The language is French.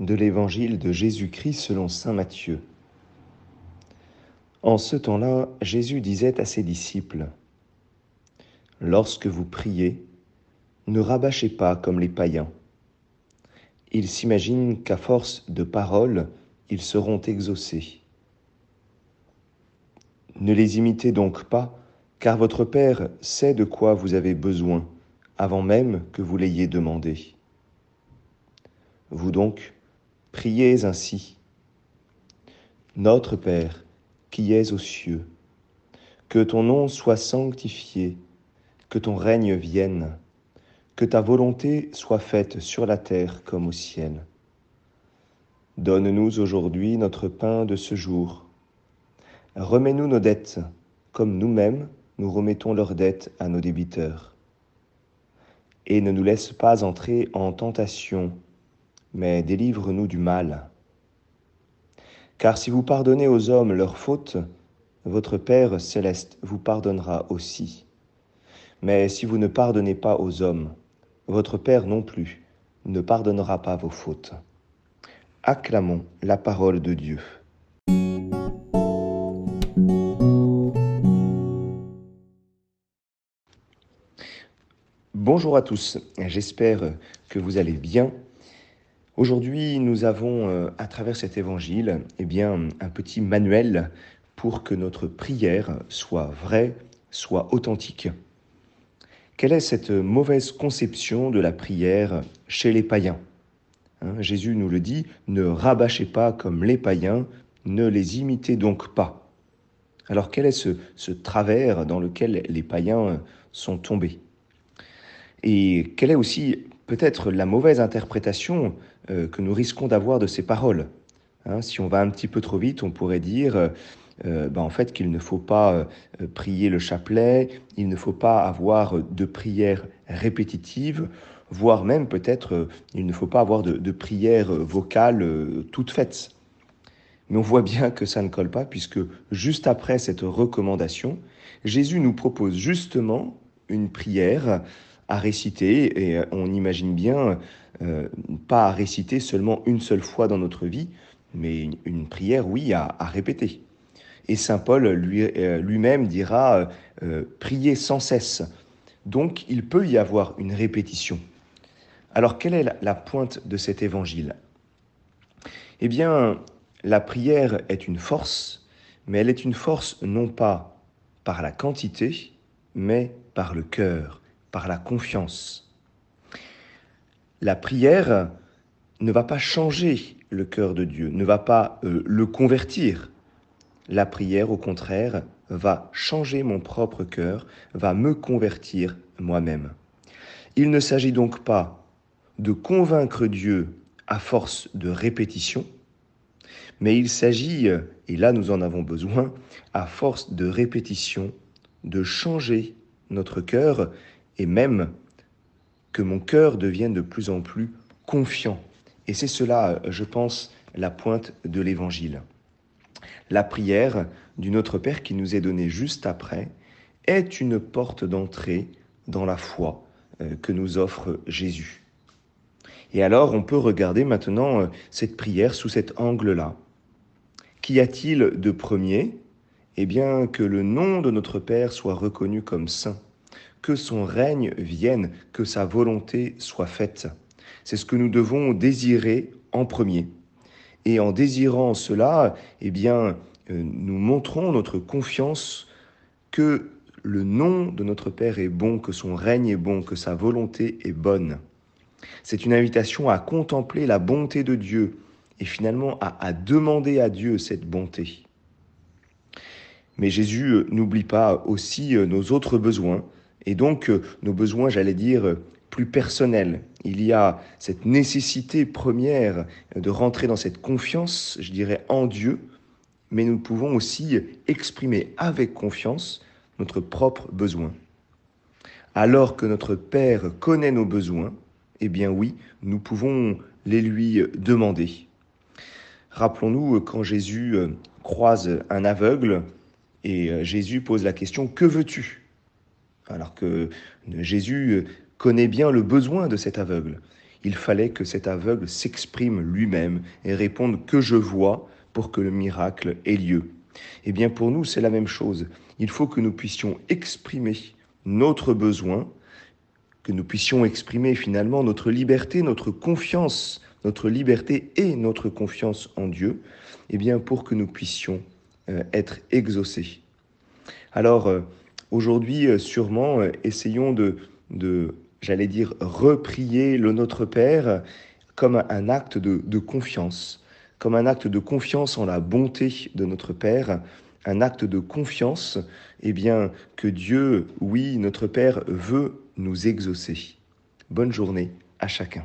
de l'Évangile de Jésus-Christ selon Saint Matthieu. En ce temps-là, Jésus disait à ses disciples, Lorsque vous priez, ne rabâchez pas comme les païens. Ils s'imaginent qu'à force de paroles, ils seront exaucés. Ne les imitez donc pas, car votre Père sait de quoi vous avez besoin avant même que vous l'ayez demandé. Vous donc, priez ainsi. Notre Père, qui es aux cieux, que ton nom soit sanctifié, que ton règne vienne, que ta volonté soit faite sur la terre comme au ciel. Donne-nous aujourd'hui notre pain de ce jour. Remets-nous nos dettes, comme nous-mêmes nous remettons leurs dettes à nos débiteurs et ne nous laisse pas entrer en tentation, mais délivre-nous du mal. Car si vous pardonnez aux hommes leurs fautes, votre Père céleste vous pardonnera aussi. Mais si vous ne pardonnez pas aux hommes, votre Père non plus ne pardonnera pas vos fautes. Acclamons la parole de Dieu. Bonjour à tous, j'espère que vous allez bien. Aujourd'hui, nous avons euh, à travers cet évangile eh bien, un petit manuel pour que notre prière soit vraie, soit authentique. Quelle est cette mauvaise conception de la prière chez les païens? Hein, Jésus nous le dit, ne rabâchez pas comme les païens, ne les imitez donc pas. Alors quel est ce, ce travers dans lequel les païens sont tombés? Et quelle est aussi peut-être la mauvaise interprétation euh, que nous risquons d'avoir de ces paroles hein, Si on va un petit peu trop vite, on pourrait dire euh, ben, en fait qu'il ne faut pas euh, prier le chapelet, il ne faut pas avoir de prières répétitives, voire même peut-être il ne faut pas avoir de, de prières vocales toutes faites. Mais on voit bien que ça ne colle pas puisque juste après cette recommandation, Jésus nous propose justement une prière à réciter, et euh, on imagine bien, euh, pas à réciter seulement une seule fois dans notre vie, mais une, prière, oui, à, répéter. Et Saint Paul lui, euh, lui-même dira prier sans cesse. Donc il peut y avoir une répétition. Alors quelle est la pointe de cet évangile? Eh bien, la prière est une force, mais elle est une force non pas par la quantité, mais par le cœur par la confiance. La prière ne va pas changer le cœur de Dieu, ne va pas euh, le convertir. La prière, au contraire, va changer mon propre cœur, va me convertir moi-même. Il ne s'agit donc pas de convaincre Dieu à force de répétition, mais il s'agit, et là nous en avons besoin, à force de répétition, de changer notre cœur et même que mon cœur devienne de plus en plus confiant. Et c'est cela, je pense, la pointe de l'Évangile. La prière du Notre Père qui nous est donnée juste après est une porte d'entrée dans la foi euh, que nous offre Jésus. Et alors on peut regarder maintenant euh, cette prière sous cet angle-là. Qu'y a-t-il de premier? Eh bien que le nom de notre Père soit reconnu comme saint que son règne vienne, que sa volonté soit faite. C'est ce que nous devons désirer en premier. Et en désirant cela, eh bien, euh, nous montrons notre confiance que le nom de notre Père est bon, que son règne est bon, que sa volonté est bonne. C'est une invitation à contempler la bonté de Dieu et finalement à, à demander à Dieu cette bonté. Mais Jésus euh, n'oublie pas aussi euh, nos autres besoins, et donc, euh, nos besoins, j'allais dire, euh, plus personnels. Il y a cette nécessité première de rentrer dans cette confiance, je dirais, en Dieu, mais nous pouvons aussi exprimer avec confiance notre propre besoin. Alors que notre Père connaît nos besoins, eh bien oui, nous pouvons les lui demander. Rappelons-nous euh, quand Jésus croise un aveugle et Jésus pose la question, Que veux-tu? Alors que Jésus connaît bien le besoin de cet aveugle. il fallait que cet aveugle s'exprime lui-même et réponde que je vois pour que le miracle ait lieu. Eh bien pour nous, c'est la même chose. Il faut que nous puissions exprimer notre besoin, que nous puissions exprimer finalement notre liberté, notre confiance, notre liberté et notre confiance en Dieu, eh bien pour que nous puissions euh, être exaucés. Alors euh, aujourd'hui, euh, sûrement, essayons de, de j'allais dire, reprier le Notre Père comme un acte de, de confiance, comme un acte de confiance en la bonté de notre Père, un acte de confiance, eh bien, que Dieu, oui, notre Père, veut nous exaucer. Bonne journée à chacun.